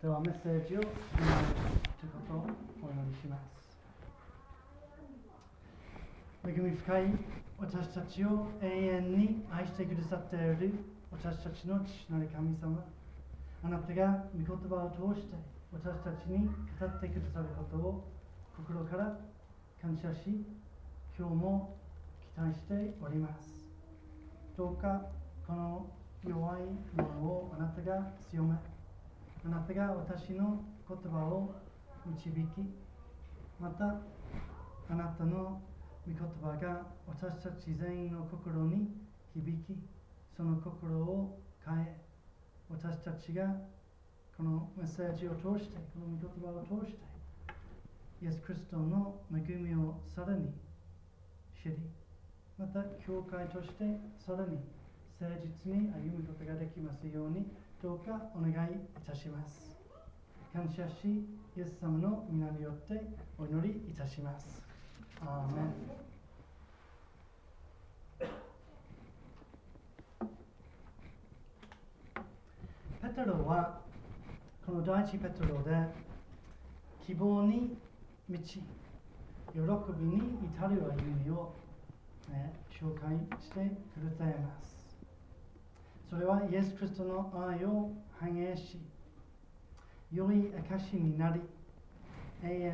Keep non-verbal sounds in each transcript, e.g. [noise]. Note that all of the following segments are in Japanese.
ではメッセージを始めるということをお祈りします。恵み深い私たちを永遠に愛してくださっている私たちの父なる神様。あなたが御言葉を通して私たちに語ってくださることを心から感謝し今日も期待しております。どうかこの弱いものをあなたが強め。あなたが私の言葉を導きまたあなたの御言葉が私たち全員の心に響きその心を変え私たちがこのメッセージを通してこの御言葉を通してイエス・クリストの恵みをさらに知りまた教会としてさらに誠実に歩むことができますようにどうかお願いいたします。感謝し、イエス様の皆によってお祈りいたします。アーメンペテロはこの第一ペテロで希望に満ち喜びに至る歩みを、ね、紹介してくれています。それはイエス・クリストの愛を反映し、良い証になり、永遠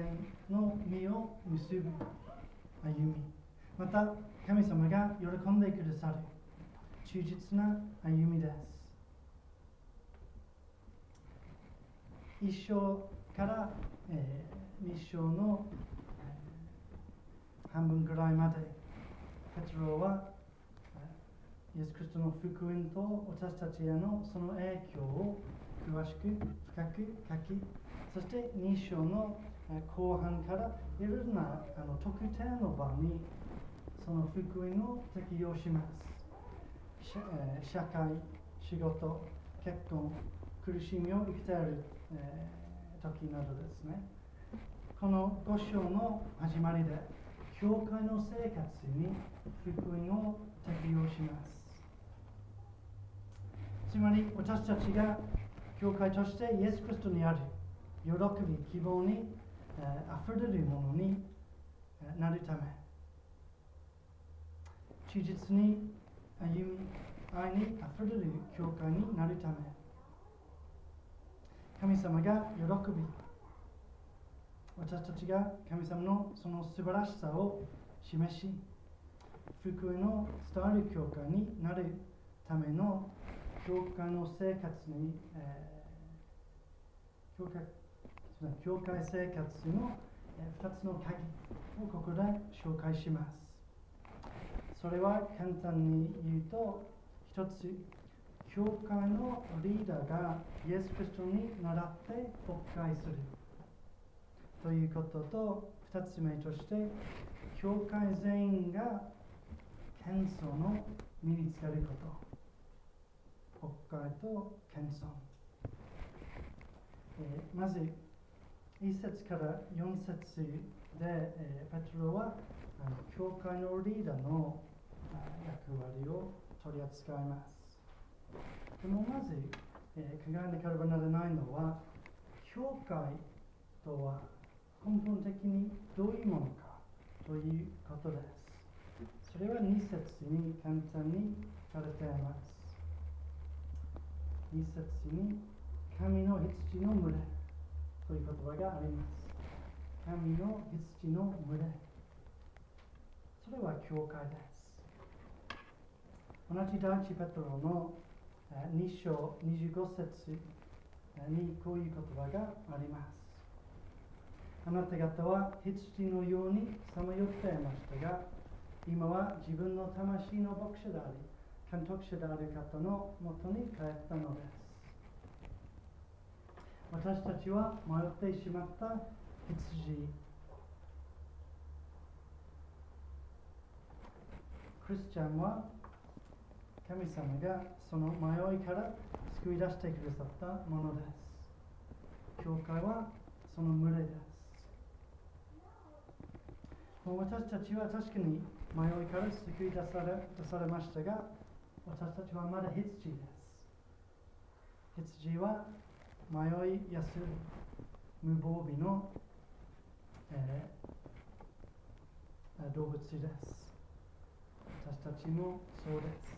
の実を結ぶ歩み、また神様が喜んでくださる忠実な歩みです。一生から、えー、日章の、半分くらいまで、ペトロはイエス・クリストの福音と私たちへのその影響を詳しく深く書きそして2章の後半からいろいろなあの特定の場にその福音を適用します。社会仕事結婚苦しみを生きている、え、時などですね。この5章の始まりで教会の生活に福音を適用します。つまり私たちが教会としてイエス・クリストにある喜び、希望に、えー、溢れるものになるため忠実に歩み愛に溢れる教会になるため神様が喜び私たちが神様のその素晴らしさを示し福音を伝わる教会になるための教会の生活に、えー、教会教会生活の、2つの鍵をここで紹介します。それは簡単に言うと、一つ、教会のリーダーがイエス・クリストに倣って国会するということと、2つ目として、教会全員が謙遜の身につけること。国会と謙遜、えー、まず1節から4節で、えー、ペトロはあの教会のリーダーの役割を取り扱います。でもまず、えー、考えなければならないのは教会とは根本的にどういうものかということです。それは2節に簡単に書かれています。一節に神の羊の群れという言葉があります。神の羊の群れ。それは教会です。同じ第一ペトロの2章25節にこういう言葉があります。あなた方は羊のようにさまよっていましたが、今は自分の魂の牧者であり、監督者である方のもとに帰ったのです。私たちは迷ってしまった羊。クリスチャンは神様がその迷いから救い出してくださったものです。教会はその群れです。もう私たちは確かに迷いから救い出され出されましたが、私たちはまだ羊です。羊は迷いやすい無防備の、えー動物です。私たちもそうです。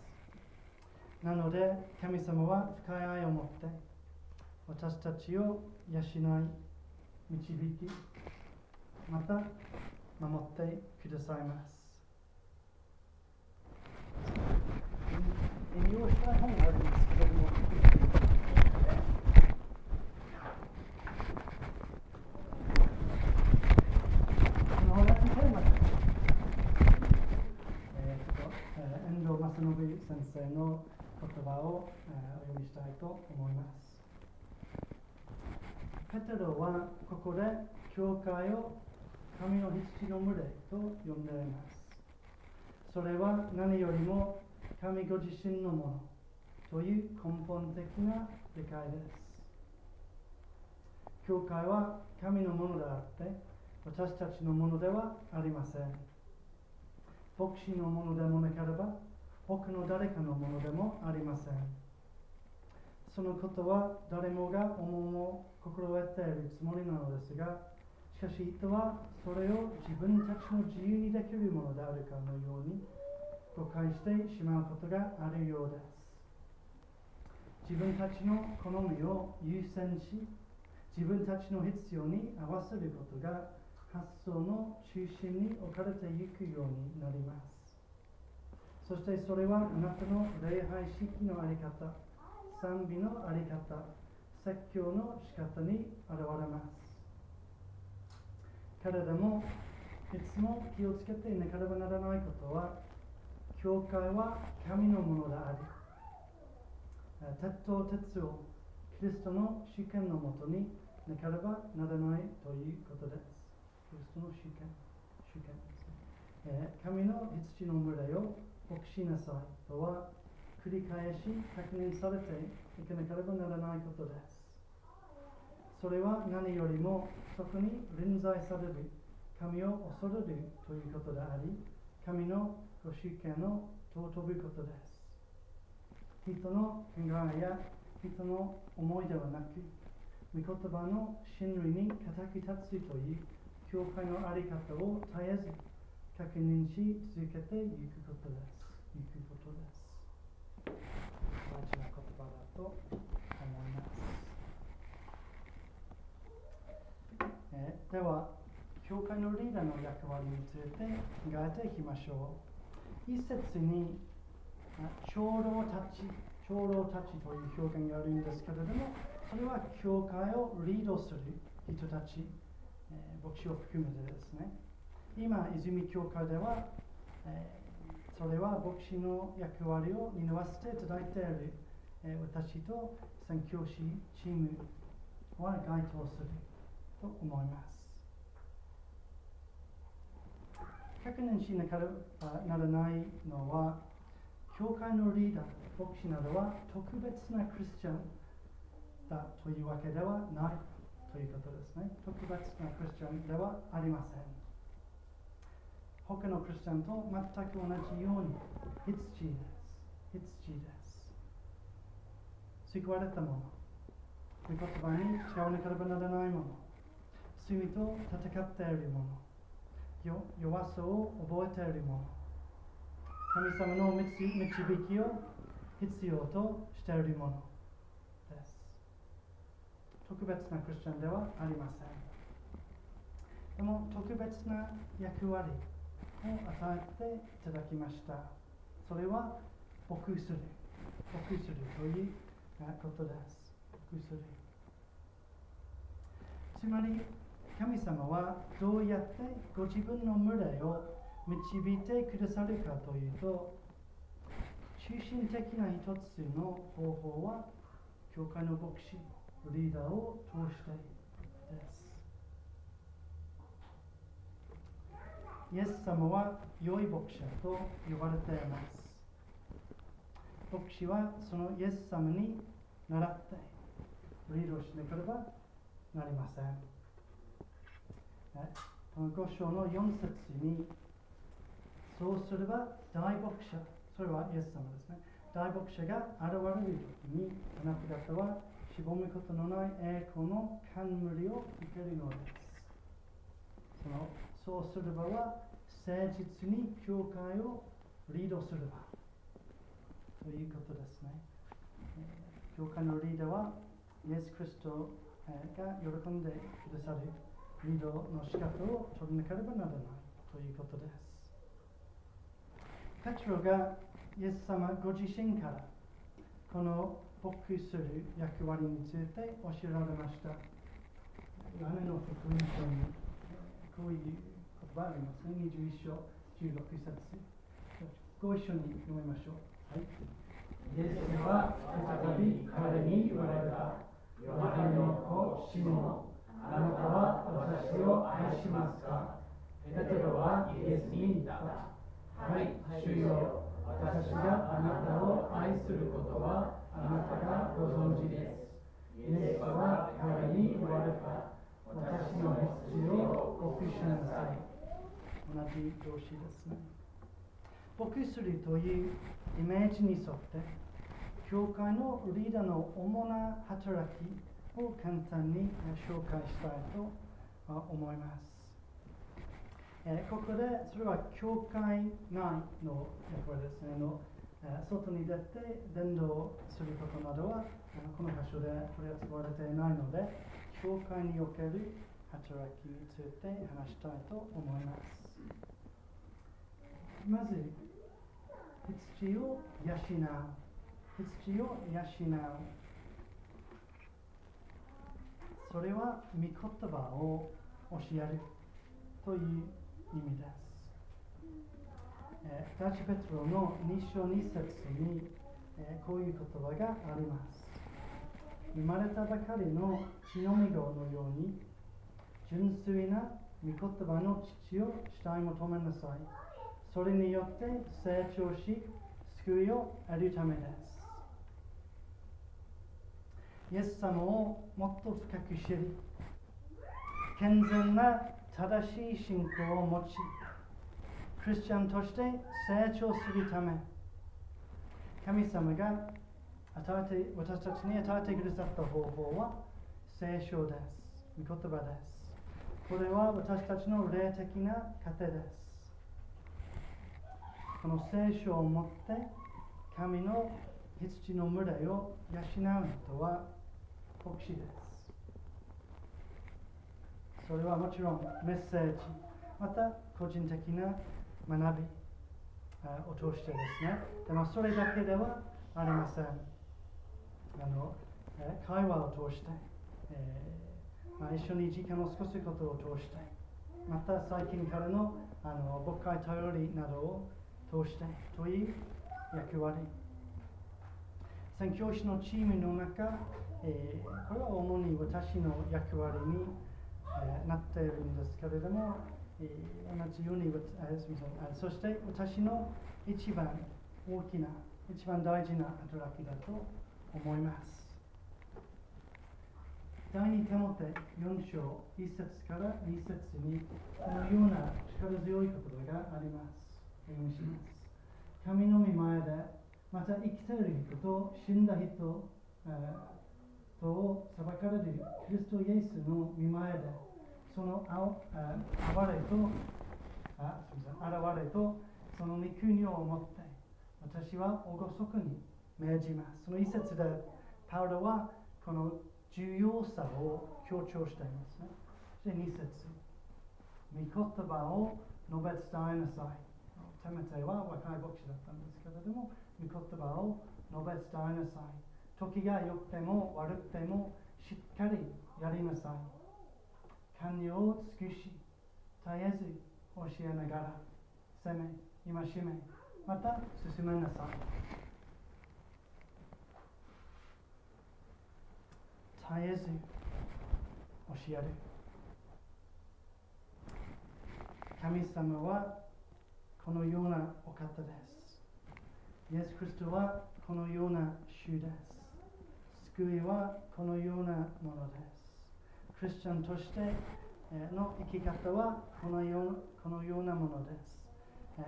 なので神様は深い愛を持って私たちを養い導きまた守ってくださいます。引用したい本があるんですけれどもこの同じテーマで、えーとえー遠藤正信先生の言葉を、えーお読みしたいと思います。ペテロはここで教会を神の羊の群れと呼んでいます。それは何よりも神ご自身のものという根本的な理解です。教会は神のものであって私たちのものではありません。牧師のものでもなければ僕の誰かのものでもありません。そのことは誰もが思うを心得ているつもりなのですが、しかし人はそれを自分たちの自由にできるものであるかのように誤解してしまうことがあるようです。自分たちの好みを優先し、自分たちの必要に合わせることが発想の中心に置かれていくようになります。そしてそれはあなたの礼拝式のあり方、賛美のあり方、説教の仕方に現れます。彼らもいつも気をつけていなければならないことは、教会は神のものであり、えー鉄頭鉄をキリストの主権のもとになければならないということです。キリストの主権、主権ですね。えー神の羊の群れを牧しなさいとは繰り返し確認されていかなければならないことです。それは何よりもそこに臨在される神を恐れるということであり、神のご主権を尊ぶことです。人の考えや人の思いではなく、御言葉の真理に固く立つという教会の在り方を絶えず確認し続けていくことです。いくことです。大事な言葉だと思います。えでは、教会のリーダーの役割について考えていきましょう。一節に、長老たち、長老たちという表現があるんですけれども、それは教会をリードする人たち、えー牧師を含めてですね。今、泉教会では、えーそれは牧師の役割を担わせていただいている、えー私と宣教師チームは該当すると思います。確認しなければならないのは、教会のリーダー、牧師などは特別なクリスチャンだというわけではないということですね。特別なクリスチャンではありません。他のクリスチャンと全く同じように羊です。羊です。救われたもの。御言葉に使わなければならないもの。罪と戦っているもの。弱さを覚えているもの。神様の導導きを必要としているものです。特別なクリスチャンではありません。でも特別な役割を与えていただきました。それは牧する。牧するということです。牧する。つまり、神様はどうやってご自分の群れを導いてくださるかというと、中心的な一つの方法は、教会の牧師、リーダーを通してです。イエス様は良い牧者と呼ばれています。牧師はそのイエス様に倣ってリードしなければなりません。この5章の4節に、そうすれば大牧者、それはイエス様ですね。大牧者が現れる時にあなた方はしぼむことのない栄光の冠を受けるのです。そのそうする場は誠実に教会をリードする場ということですね。教会のリーダーはイエス・クリストが喜んでくださるリードの資格を取りなければならないということですペトロがイエス様ご自身からこの牧する役割について教えられました。屋根の福音書にこういう言葉ありますね。21章16節。ご一緒に読みましょう。はい。イエスは再び彼に言われた。ヨハネの子シモン、あなたは私を愛しますか？ペテロはイエスに言った。はい、主よ。私があなたを愛することはあなたがご存知です。イエスは彼に言われた。私の羊を牧しなさい。同じ動詞ですね。牧するというイメージに沿って、教会のリーダーの主な働きを簡単に紹介したいと思います。え、ここでそれは教会内の役割ですねの、外に出て伝道することなどはこの箇所で取り扱われていないので教会における働きについて話したいと思います。まず羊を養う。羊を養う。それは御言葉を教えるという意味です。えー、第一ペトロの2章2節に、えー、こういう言葉があります。生まれたばかりの血のみ子のように純粋な御言葉の父を死体求めなさい。それによって成長し、救いを得るためです。イエス様をもっと深く知り、健全な正しい信仰を持ち、クリスチャンとして成長するため、神様が与えて私たちに与えてくださった方法は聖書です。御言葉です。これは私たちの霊的な糧です。この聖書を持って神の羊の群れを養う人は牧師です。それはもちろんメッセージ、また個人的な学びを通してですね。でもそれだけではありません。あの会話を通して、えー、まあ、一緒に時間を過ごすことを通して、また最近からのあの牧会頼りなどを通してという役割。宣教師のチームの中、えー、これは主に私の役割にえなっているんですけれども、え同じように、そして私の一番大きな、一番大事な働きだと思います。第2手モて4章1節から2節にこのような力強い言葉があります。読みします。神の御前でまた生きている人と死んだ人、とを裁かれるキリストイエスの御前でその哀れとあすみません現れとその御国を持って私は厳かに命じます。その一節でパウロはこの重要さを強調しています。ねそして二節御言葉を述べ伝えなさい。テメテは若い牧師だったんですけれども御言葉を述べ伝えなさい時が良くても悪くてもしっかりやりなさい寛容を尽くし、絶えず教えながら、責め、戒め、また進めなさい。絶えず教える。神様はこのようなお方です。イエス・キリストはこのような主です。救いはこのようなものです。クリスチャンとしての生き方はこのようこのようなものです。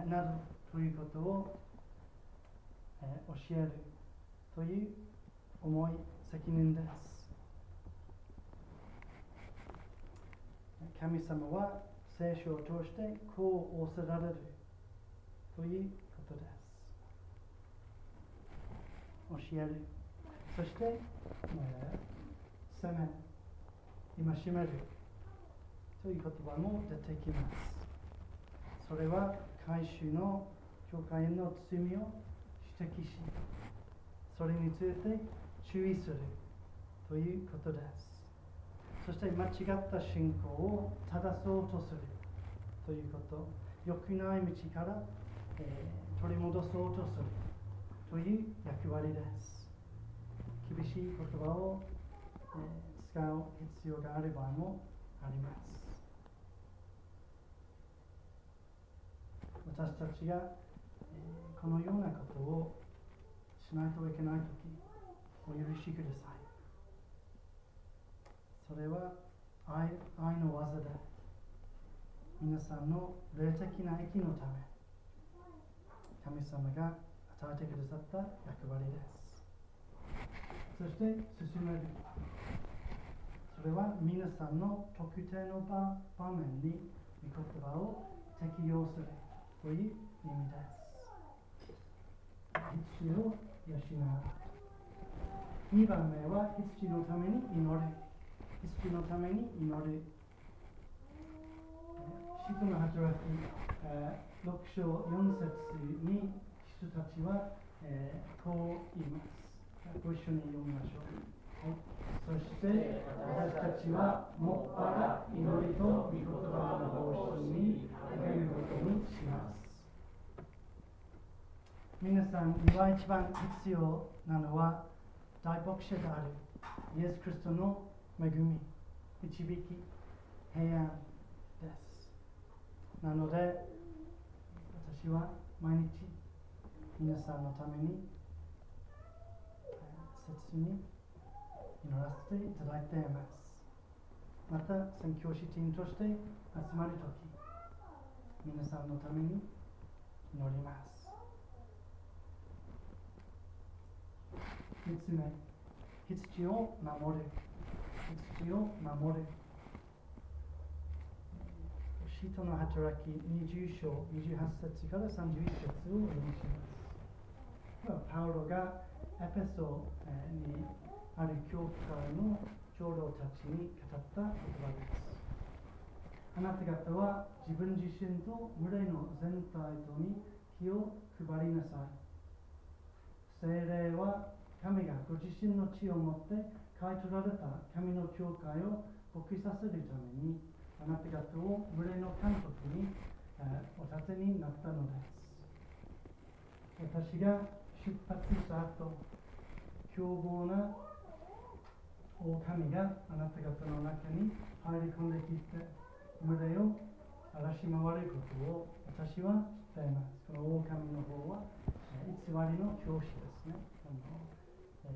などということを教えるという重い責任です。神様は聖書を通してこう仰せられるという教える。そして、えー、責め、戒めるという言葉も出てきます。それは改宗の教会の罪を指摘し、それについて注意するということです。そして間違った信仰を正そうとするということ、良くない道から、えー、取り戻そうとするという役割です。厳しい言葉を、え、使う必要がある場合もあります。私たちが、え、このようなことをしないといけないとき、お許しください。それは愛愛の技で、皆さんの霊的な益のため、神様が与えてくださった役割です。そして進める。それは皆さんの特定の場場面に御言葉を適用するという意味です。必要を養う。2番目は必死のために祈る。必死のために祈る。使徒の働き、6章4節に人たちは、えー、こう言います。ご一緒に読みましょう。はい、そして私たちはもっぱら祈りと御言葉の方針に励むことにします。皆さんには一番必要なのは大牧者であるイエス・クリストの恵み、導き、平安です。なので私は毎日皆さんのために切に祈らせていただいています。また、宣教師チームとして集まるとき、皆さんのために祈ります。三つ目、羊を守る。羊を守る。使徒の働き20章28節から31節を読みします。パウロがエペソにある教会の長老たちに語った言葉です。あなた方は自分自身と群れの全体とに気を配りなさい。精霊は神がご自身の血を持って買い取られた神の教会を復帰させるためにあなた方を群れの監督にお立てになったのです。私が出発した後、凶暴な狼があなた方の中に入り込んできて、群れを荒らし回ることを私は知っています。この狼の方は偽りの教師ですね。あの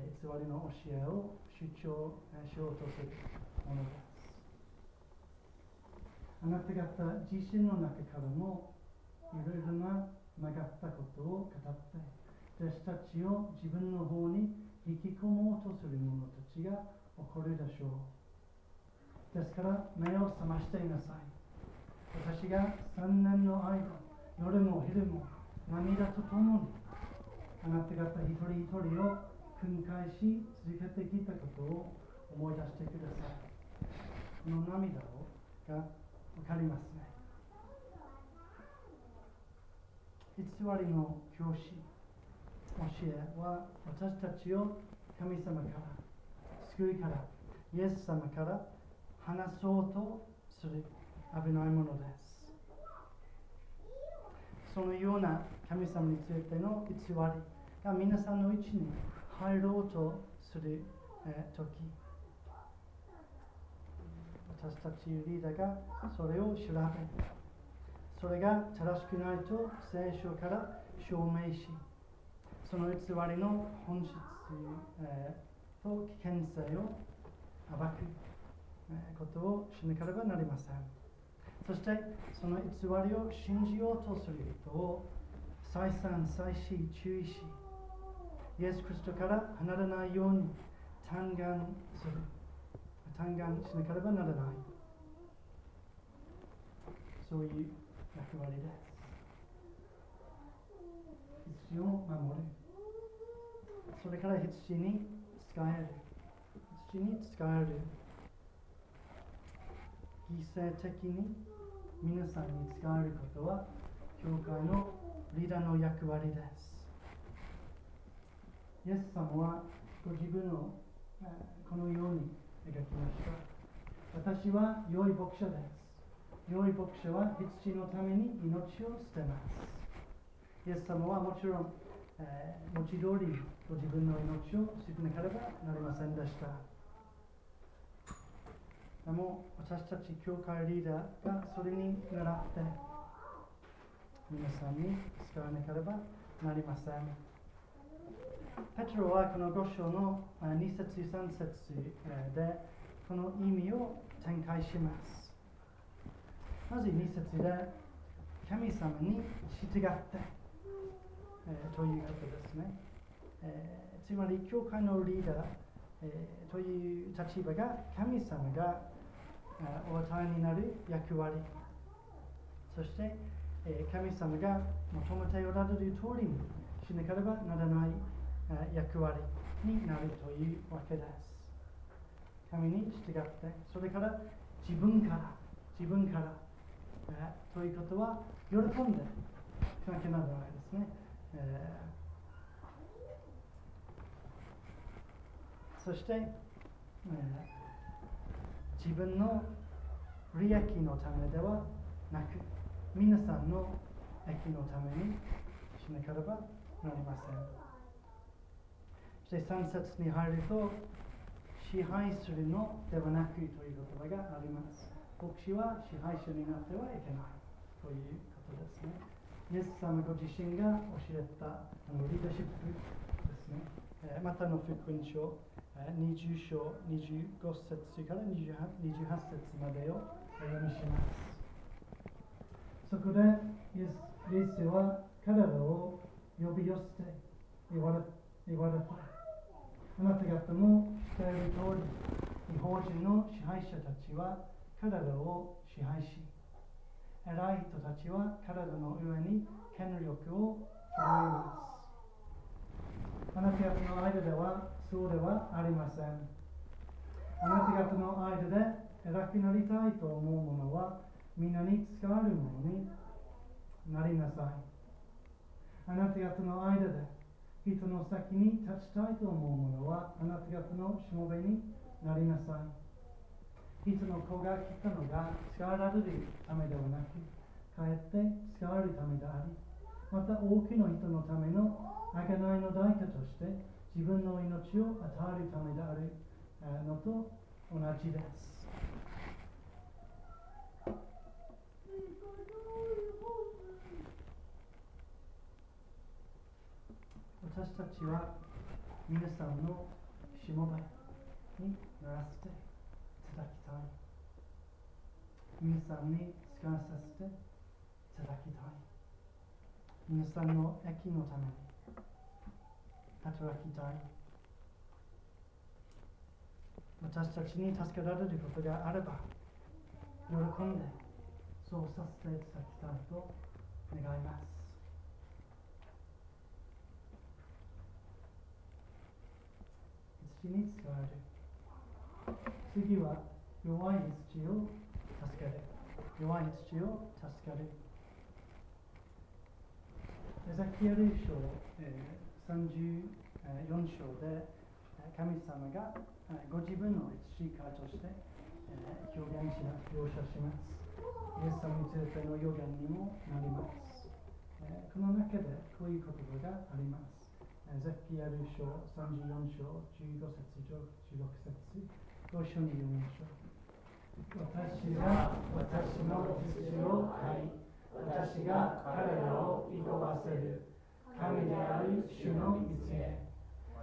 偽りの教えを主張しようとするものです。あなた方自身の中からもいろいろな曲がったことを語って私たちを自分の方に引き込もうとする者たちが起こるでしょう。ですから目を覚ましていなさい。私が3年の間、夜も昼も涙とともにあなた方一人一人を訓戒し続けてきたことを思い出してください。この涙をが分かりますね。偽りの教師教えは私たちを神様から救いからイエス様から離そうとする危ないものです。そのような神様についての偽りが皆さんのうちに入ろうとする、え時。私たちリーダーがそれを調べそれが正しくないと聖書から証明しその偽りの本質、えー、と危険性を暴く、えー、ことをしなければなりません。そしてその偽りを信じようとする人を再三再四注意し、イエス・クリストから離れないように嘆願する。嘆願しなければならない。そういう役割です羊を守るそれから羊に使える羊に使える犠牲的に皆さんに使えることは教会のリーダーの役割ですイエス様はご自分をこのように描きました私は良い牧者です良い牧者は羊のために命を捨てますイエス様はもちろん、えー文字通りご自分の命を捨てなければなりませんでした。でも私たち教会リーダーがそれに倣って皆さんに使わなければなりません。ペトロはこの5章の2節3節でこの意味を展開します。まず2節で神様に従って、えーということですね、えーつまり教会のリーダー、えーという立場が神様がお与えになる役割。そして、えー神様が求めておられる通りにしなければならない役割になるというわけです。神に従ってそれから自分から自分からということは喜んでしなきゃならないですね、えーそして、えー自分の利益のためではなく皆さんの益のためにしなければなりません。そして3節に入ると支配するのではなくという言葉があります。牧師は支配者になってはいけないということですね。イエス様ご自身が教えたあのリーダーシップですね、えまたの福音書えー20章25節から28節までをお読みします。そこでイエスイエスは彼らを呼び寄せて言われ言われた。あなた方も知っている通り違法人の支配者たちは彼らを支配し偉い人たちは彼らの上に権力を振るいますあなた方の間ではそうではありません。あなた方の間で偉くなりたいと思う者は皆に使われるものになりなさい。あなた方の間で人の先に立ちたいと思う者はあなた方のしもべになりなさい。人の子が来たのが使われるためではなく、かえって使われるためであり、また多くの人のための贖いの代価として自分の命を与えるためであるのと同じです。私たちは皆さんのしもべにならせてただきたい。皆さんに使わさせていただきたい。皆さんの益のために働きたい私たちに助けられることがあれば喜んでそうさせていただきたいと願います羊に使われる次は弱い羊を助ける弱い羊を助けるエザキエル書、えー34章で神様がご自分の一かとしてえ表現します描写します。イエス様についての予言にもなります。えこの中でこういう言葉があります。エザキエル書34章15節16節。ご一緒に読みましょう私が私の羊を飼い。私が彼らを挑ませる神である主の道へ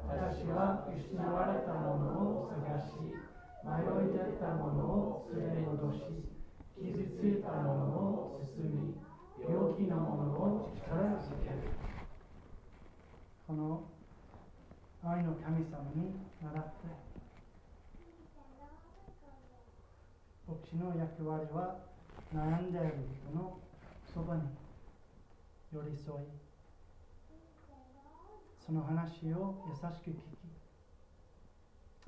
私は失われたものを探し迷い出たものを連れ戻し傷ついたものを包み病気のものを力づける。この愛の神様に倣って牧師の役割は悩んでいる人のそばに寄り添いその話を優しく聞き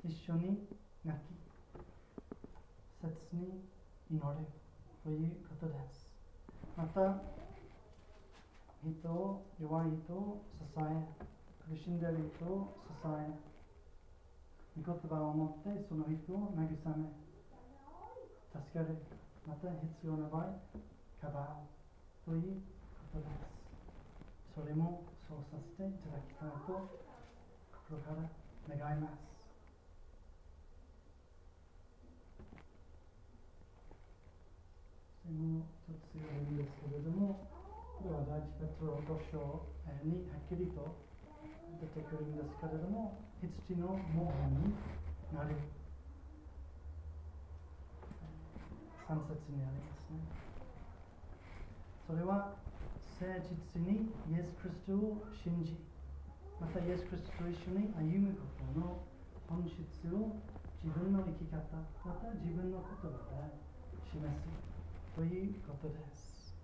一緒に泣き切に祈るということですまた人を弱い人を支え苦しんでいる人を支え御言葉を持ってその人を慰め助ける。また必要な場合かばうということです。それもそうさせていただきたいと心から願います。それもちょっと強いんですけれどもこれは第一ペトロ5章にはっきりと出てくるんですけれども羊の模範になる。3節にありますねそれは誠実にイエス・クリストを信じまたイエス・クリストと一緒に歩むことの本質を自分の生き方また自分の言葉で示すということです。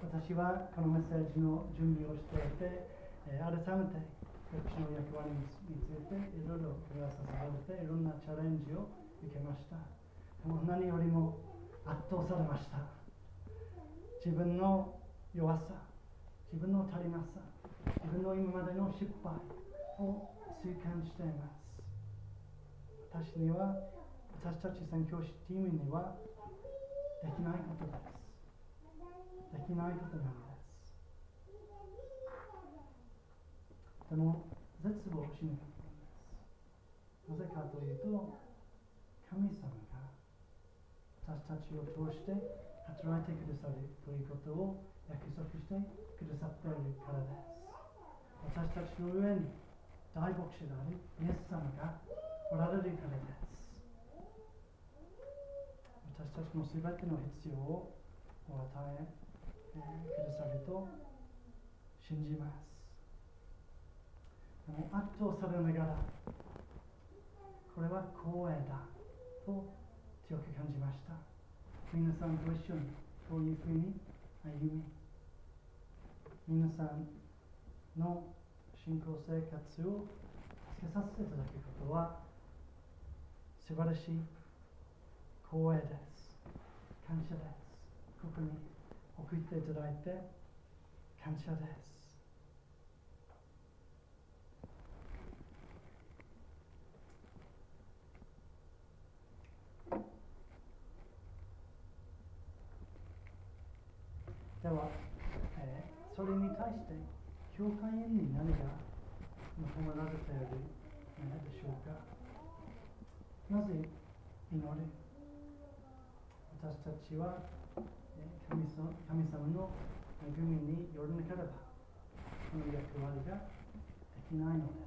私はこのメッセージの準備をしていて、改めて牧師の役割についていろいろ言わされていろんなチャレンジを受けました。でも何よりも圧倒されました。自分の弱さ、自分の足りなさ、自分の今までの失敗を痛感しています。私には私たち宣教師チームにはできないことです。できないことなんです。でも、絶望しなかったんです。なぜかというと、神様が私たちを通して働いてくださるということを約束してくださっているからです。私たちの上に大牧師であるイエス様がおられるからです。私たちのすべての必要をお与え、くださると信じます。圧倒されながら、これは光栄だと強く感じました。皆さんと一緒にこういうふうに歩み、皆さんの信仰生活を助けさせていただくことは素晴らしい光栄です。感謝です。ここに送っていただいて感謝です。では、えー、それに対して教会員に何が求められているのでしょうか。なぜ祈る私たちは神様神様の恵みによらなければこの役割ができないので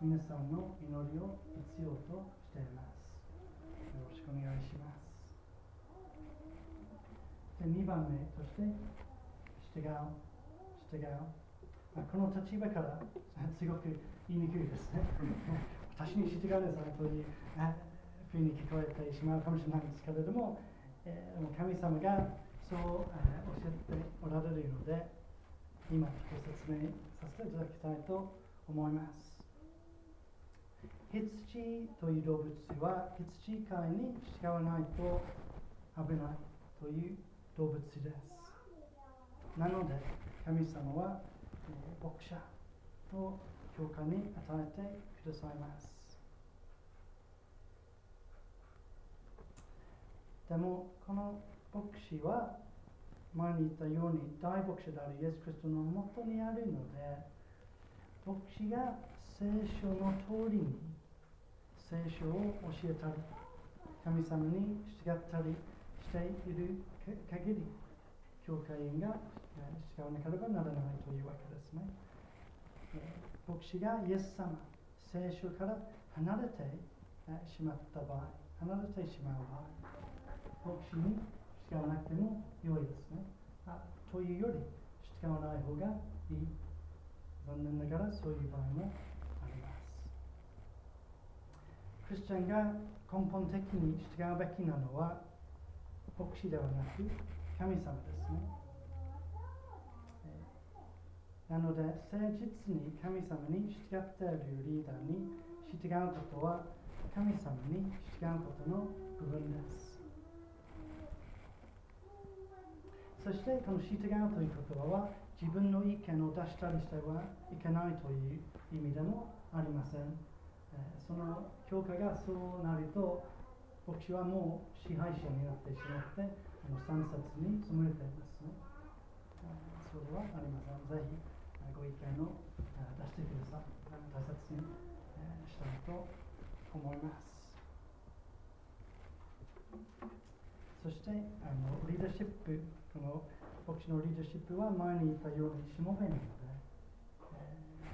皆さんの祈りを必要としています。よろしくお願いします。で2番目として従う。従う、まあ、この立場から [laughs] すごく言いにくいですね。私に従うなさいというふうに聞こえてしまうかもしれないんですけれどもえー、神様がそう、えー、教えておられるので今ご説明させていただきたいと思います。羊という動物は羊飼いに従わないと危ないという動物ですなので神様は、えー、牧者と教会に与えてくださいます。でもこの牧師は前に言ったように大牧師であるイエス・クリストのもとにあるので牧師が聖書の通りに聖書を教えたり神様に従ったりしている限り教会員が従わなければならないというわけですね牧師がイエス様聖書から離れてしまった場合離れてしまう場合牧師に従わなくても良いですね。あというより、従わない方がいい。残念ながらそういう場合もあります。クリスチャンが根本的に従うべきなのは牧師ではなく神様ですね。なので、誠実に神様に従っているリーダーに従うことは神様に従うことの部分です。そして、この従うという言葉は自分の意見を出したりしてはいけないという意味でもありません。その教会がそうなると、牧師はもう支配者になってしまって、3冊に積まれています。それはありません。ぜひご意見を出してください。大切にしたいと思います。そしてあのリーダーシップ、この牧師のリーダーシップは前に言ったようにしもべなので、え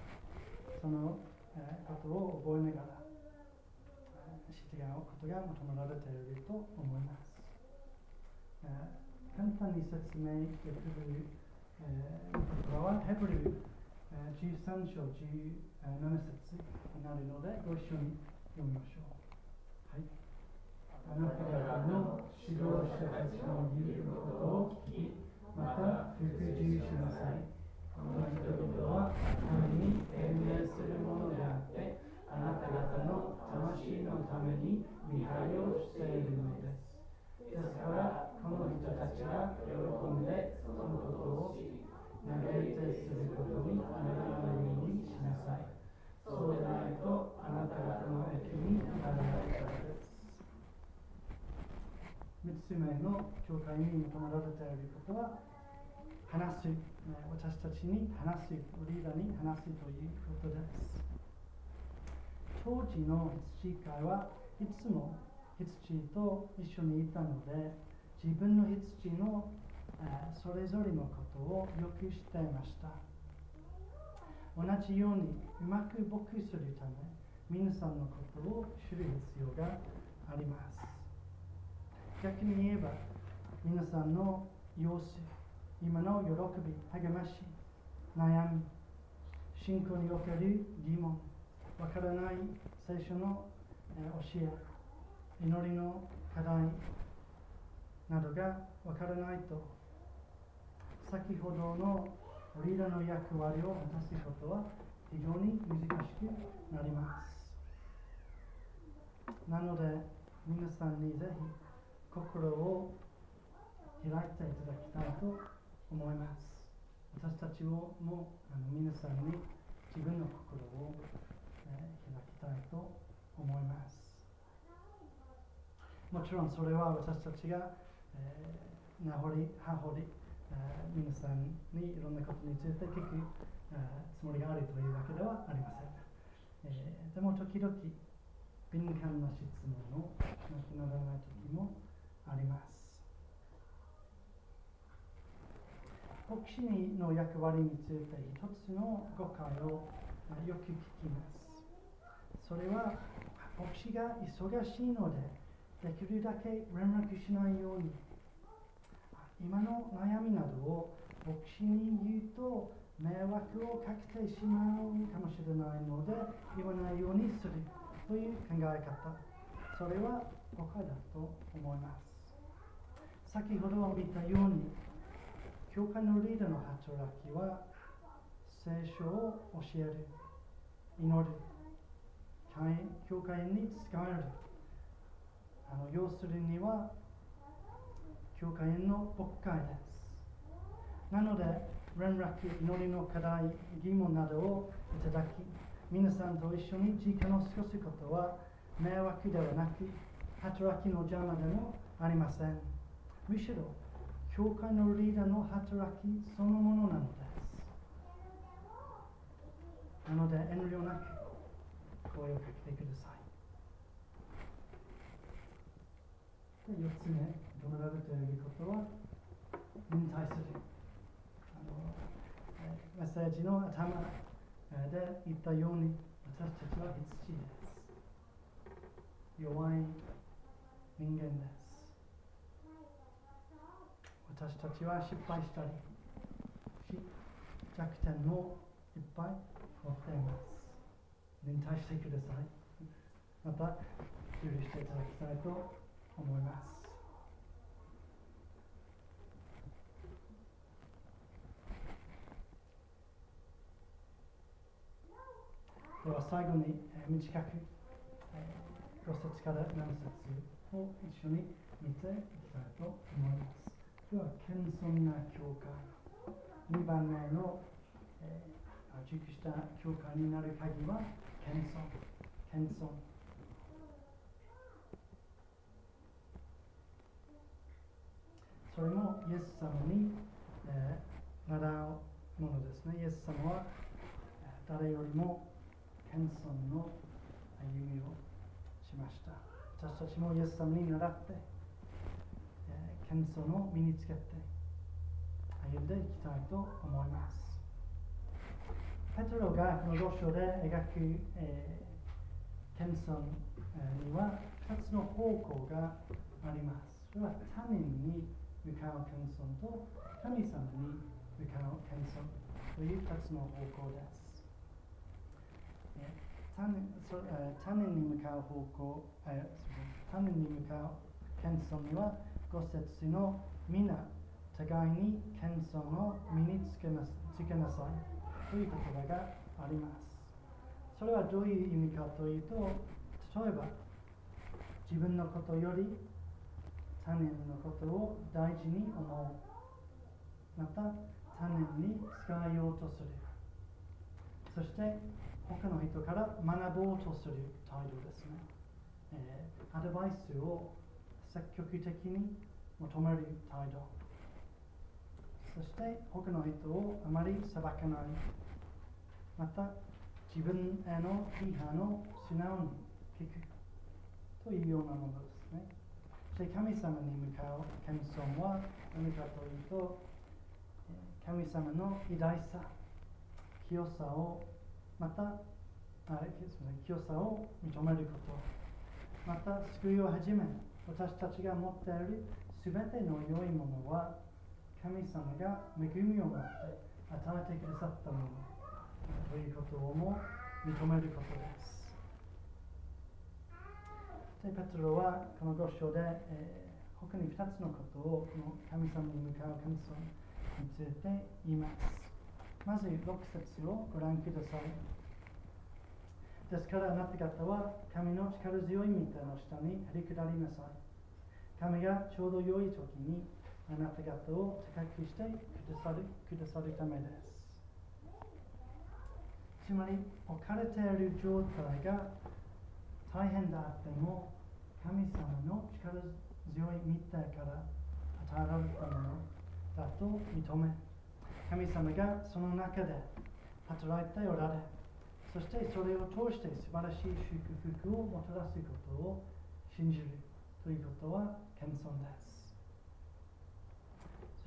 ー、その、えー、ことを覚えながら、えー、従うことが求められていると思います。えー、簡単に説明できる、えー、言葉はヘブル、えー、13章17節になるのでご一緒に読みましょう。はい。あなた方の指導者たちの言うことを聞き、また服従しなさい。この人々は神に低迷するものであって、あなた方の魂のために見張りをしているのです。ですから、この人たちが喜んでそのことを嘆いてすることにあならないようにしなさい。そうでないと、あなた方の益にならないからです。三つ目の教会に求められていることは話す、私たちに話す、リーダーに話すということです。当時の羊飼いはいつも羊と一緒にいたので、自分の羊のそれぞれのことをよく知っていました。同じようにうまく牧するため、皆さんのことを知る必要があります。逆に言えば、皆さんの様子、今の喜び、励まし、悩み、信仰における疑問、わからない聖書の教え、祈りの課題などがわからないと、先ほどのリーダーの役割を果たすことは非常に難しくなります。なので、皆さんにぜひ心を開いていただきたいと思います。私たちをもあの皆さんに自分の心を、えー、開きたいと思います。もちろんそれは私たちが、えー、名掘り、葉掘り、皆さんにいろんなことについて聞く、つもりがあるというわけではありません。えー、でも時々敏感な質問をなきならない時もあります。牧師の役割について一つの誤解をよく聞きます。それは牧師が忙しいのでできるだけ連絡しないように今の悩みなどを牧師に言うと迷惑をかけてしまうかもしれないので言わないようにするという考え方それは誤解だと思います先ほど見たように教会のリーダーの働きは聖書を教える、祈る、教会に使われる。あの要するには、教会の牧会です。なので、連絡、祈りの課題、疑問などをいただき、皆さんと一緒に時間を過ごすことは迷惑ではなく、働きの邪魔でもありません。むしろ、教会のリーダーの働きそのものなのですなので遠慮なく声をかけてください4つ目求められていることは忍耐する。あのメッセージの頭で言ったように私たちは羊です。弱い人間です。私たちは失敗したりし弱点もいっぱい持っています。忍耐してください。また許していただきたいと思います。では最後に、え短く、えー、5節から7節を一緒に見ていきたいと思います。では、謙遜な教会。2番目の、えー、熟した教会になる鍵は謙遜。謙遜。それもイエス様に、えー、習うものですね。イエス様はえ誰よりも謙遜の歩みをしました。私たちもイエス様に習って、え謙遜を身につけて歩んでいきたいと思います。ペトロがこの5章で描く、えー謙遜には2つの方向があります。それは他人に向かう謙遜と神様に向かう謙遜という2つの方向です。えー他人そえー他人に向かう方向、えー他人に向かう謙遜にはご節の皆互いに謙遜を身につけなつけなさいという言葉があります。それはどういう意味かというと、例えば自分のことより他人のことを大事に思う。また他人に使いようとする。そして他の人から学ぼうとする態度ですね。えーアドバイスを積極的に求める態度。そして他の人をあまり裁かない。また自分への批判を素直に聞くというようなものですね。そして神様に向かう謙遜は何かというと、神様の偉大さ、清さを、また、あすみません清さを認めること、また救いをはじめ、私たちが持っているすべての良いものは、神様が恵みを持って与えてくださったものということをも認めることです。で、ペトロはこの5章で、えー他に2つのことをこの神様に向かう謙遜について言います。まず6節をご覧ください。ですからあなた方は神の力強い御手の下にへり下りなさい。神がちょうど良い時にあなた方を高くしてくださるくださるためです。つまり置かれている状態が大変であっても神様の力強い御手から与えられたものだと認め神様がその中で働いておられそしてそれを通して素晴らしい祝福をもたらすことを信じるということは謙遜です。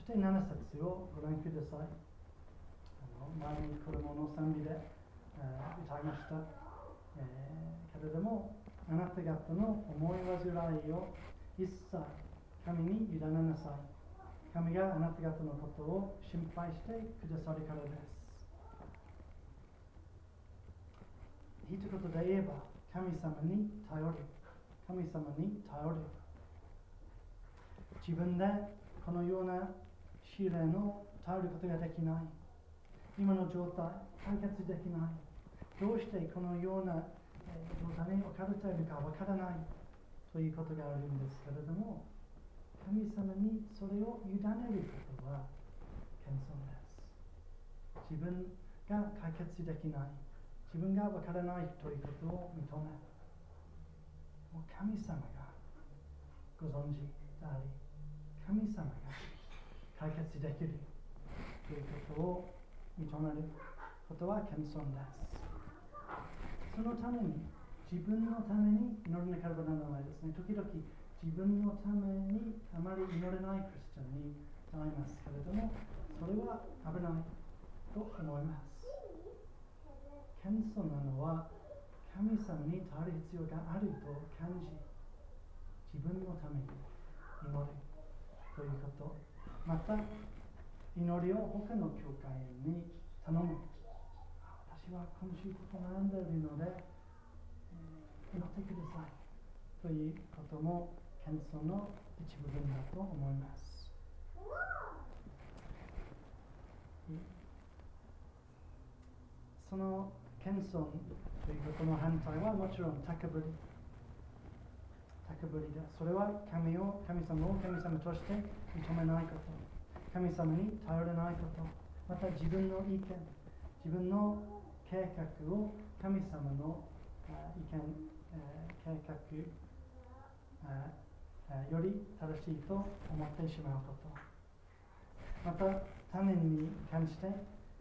そして7節をご覧ください。あの前に子供の賛美で、え歌いました、えーけれどもあなた方の思い煩いを一切神に委ねなさい。神があなた方のことを心配してくださるからです。一言で言えば神様に頼る神様に頼る自分でこのような試練を耐えることができない。今の状態解決できない。どうしてこのような状態に置かれているかわからない。ということがあるんですけれども神様にそれを委ねることは謙遜です自分が解決できない自分がわからないということを認めもう神様がご存知であり神様が解決できるということを認めることは謙遜ですそのために自分のために祈らなければならないですね。時々自分のためにあまり祈れないクリスチャンになりますけれども、それは危ないと思います。謙遜なのは神様に頼る必要があると感じ、自分のために祈るということ。また、祈りを他の教会に頼む。私は今週ここ悩んでいるので、祈ってくださいということも謙遜の一部分だと思います。その謙遜ということの反対はもちろん高ぶり。高ぶりだ。それは神を神様を神様として認めないこと。神様に頼れないこと。また自分の意見。自分の計画を神様の意見、計画より正しいと思ってしまうこと。また他人に関して、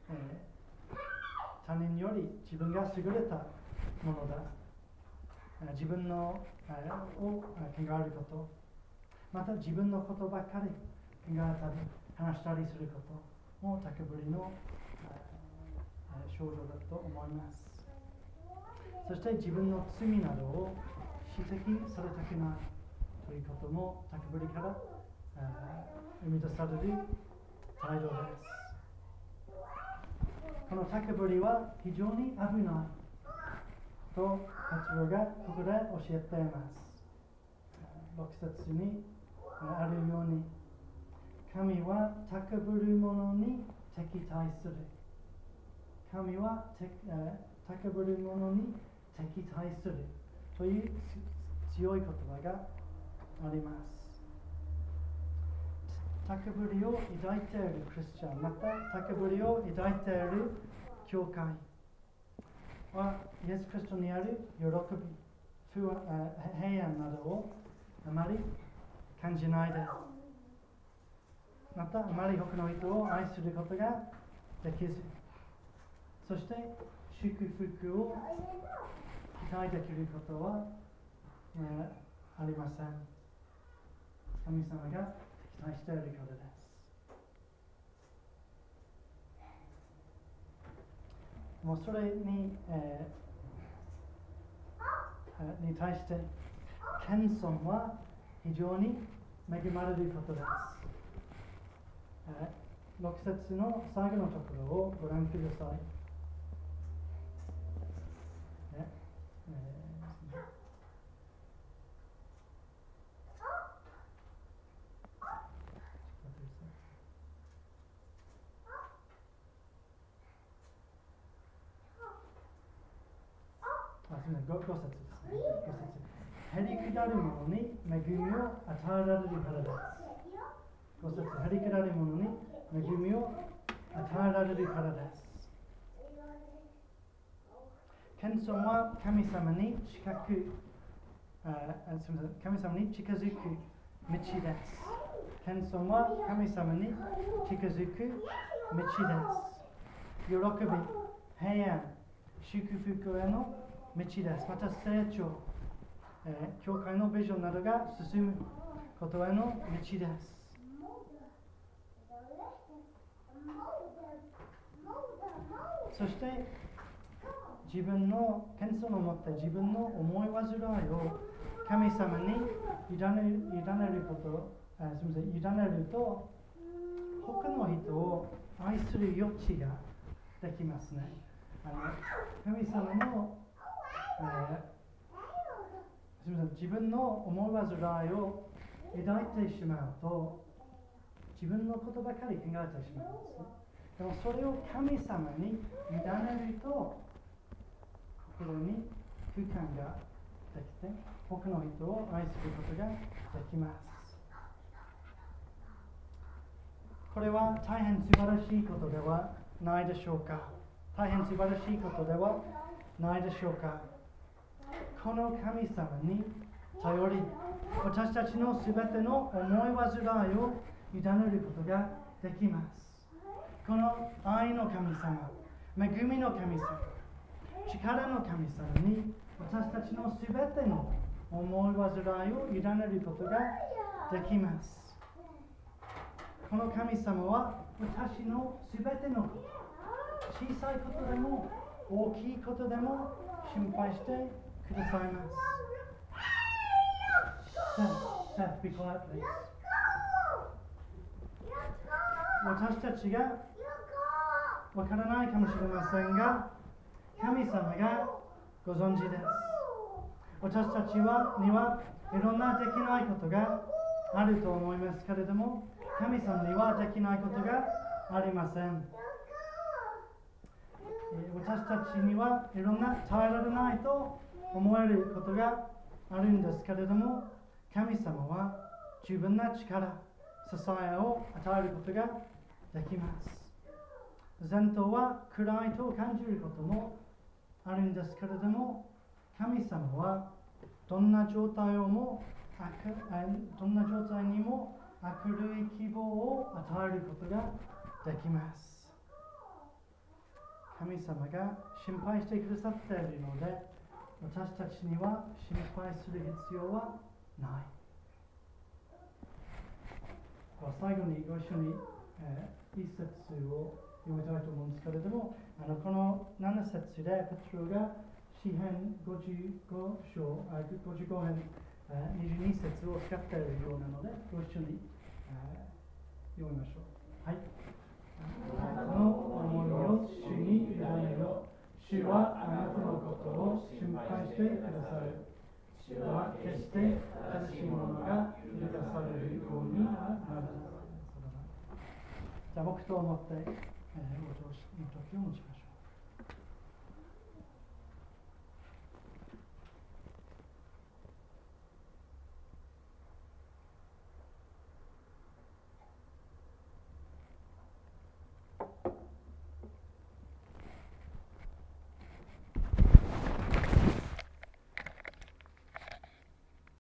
えー、他人より自分が優れたものだ。自分の、えー、を考えること。また自分のことばかり考えたり話したりすること。も高ぶりの、症状だと思います。そして自分の罪などを指摘されたくない。ということも高ぶりから生み出される態度です。この高ぶりは非常に危ないと活動がここで教えています。6節にあるように神は高ぶる者に敵対する。神は高ぶる者に敵対する。という強い言葉があります。高ぶりを抱いているクリスチャンまた高ぶりを抱いている教会。はイエス・クリストにある喜び平安などをあまり感じないで。すまたあまり他の人を愛することができず。そして祝福を期待できることは、えー、ありません。神様が期待しているからです。もうそれに、えー、に対して謙遜は非常に恵まれることです、えー、6節の最後のところをご覧ください5節ですね。5節。へりくだる者に恵みを与えられるからです。5節。へりくだる者に恵みを与えられるからです。謙遜は神様に近く、あすみません神様に近づく道です。謙遜は神様に近づく道です。喜び、平安、祝福への道です。また成長、えー、教会のビジョンなどが進むことへの道です。そして自分の謙遜を持って自分の思い煩いを神様に委ね委ねること、あすみません、委ねると他の人を愛する余地ができますね。あの神様のえー、すみません自分の思い煩いを抱いてしまうと自分のことばかり考えてしまうんですでもそれを神様に委ねると心に空間ができて他の人を愛することができます。これは大変素晴らしいことではないでしょうか。大変素晴らしいことではないでしょうか。この神様に頼り私たちのすべての思い煩いを委ねることができます。この愛の神様恵みの神様力の神様に私たちのすべての思い煩いを委ねることができます。この神様は私のすべてのこと小さいことでも大きいことでも心配してくださいます。Seth, Seth, be quiet, please. 私たちがわからないかもしれませんが、神様がご存知です。私たちはにはいろんなできないことがあると思いますけれども神様にはできないことがありません私たちにはいろんな耐えられないと思えることがあるんですけれども神様は十分な力支えを与えることができます。前頭は暗いと感じることもあるんですけれども神様はどんな状態をもどんな状態にも明るい希望を与えることができます。神様が心配してくださっているので私たちには心配する必要はない。最後にご一緒に、えー、一節を読みたいと思うんですけれどもあのこの7節でペトロが詩編55章55編22節を使っているようなのでご一緒に読みましょうはいあなたの思いを主に委ねろ主はあなたのことを心配してくださる主は決して正しいものが許されるようになるじゃあ僕と思ってえー、お上司の時を持ちます。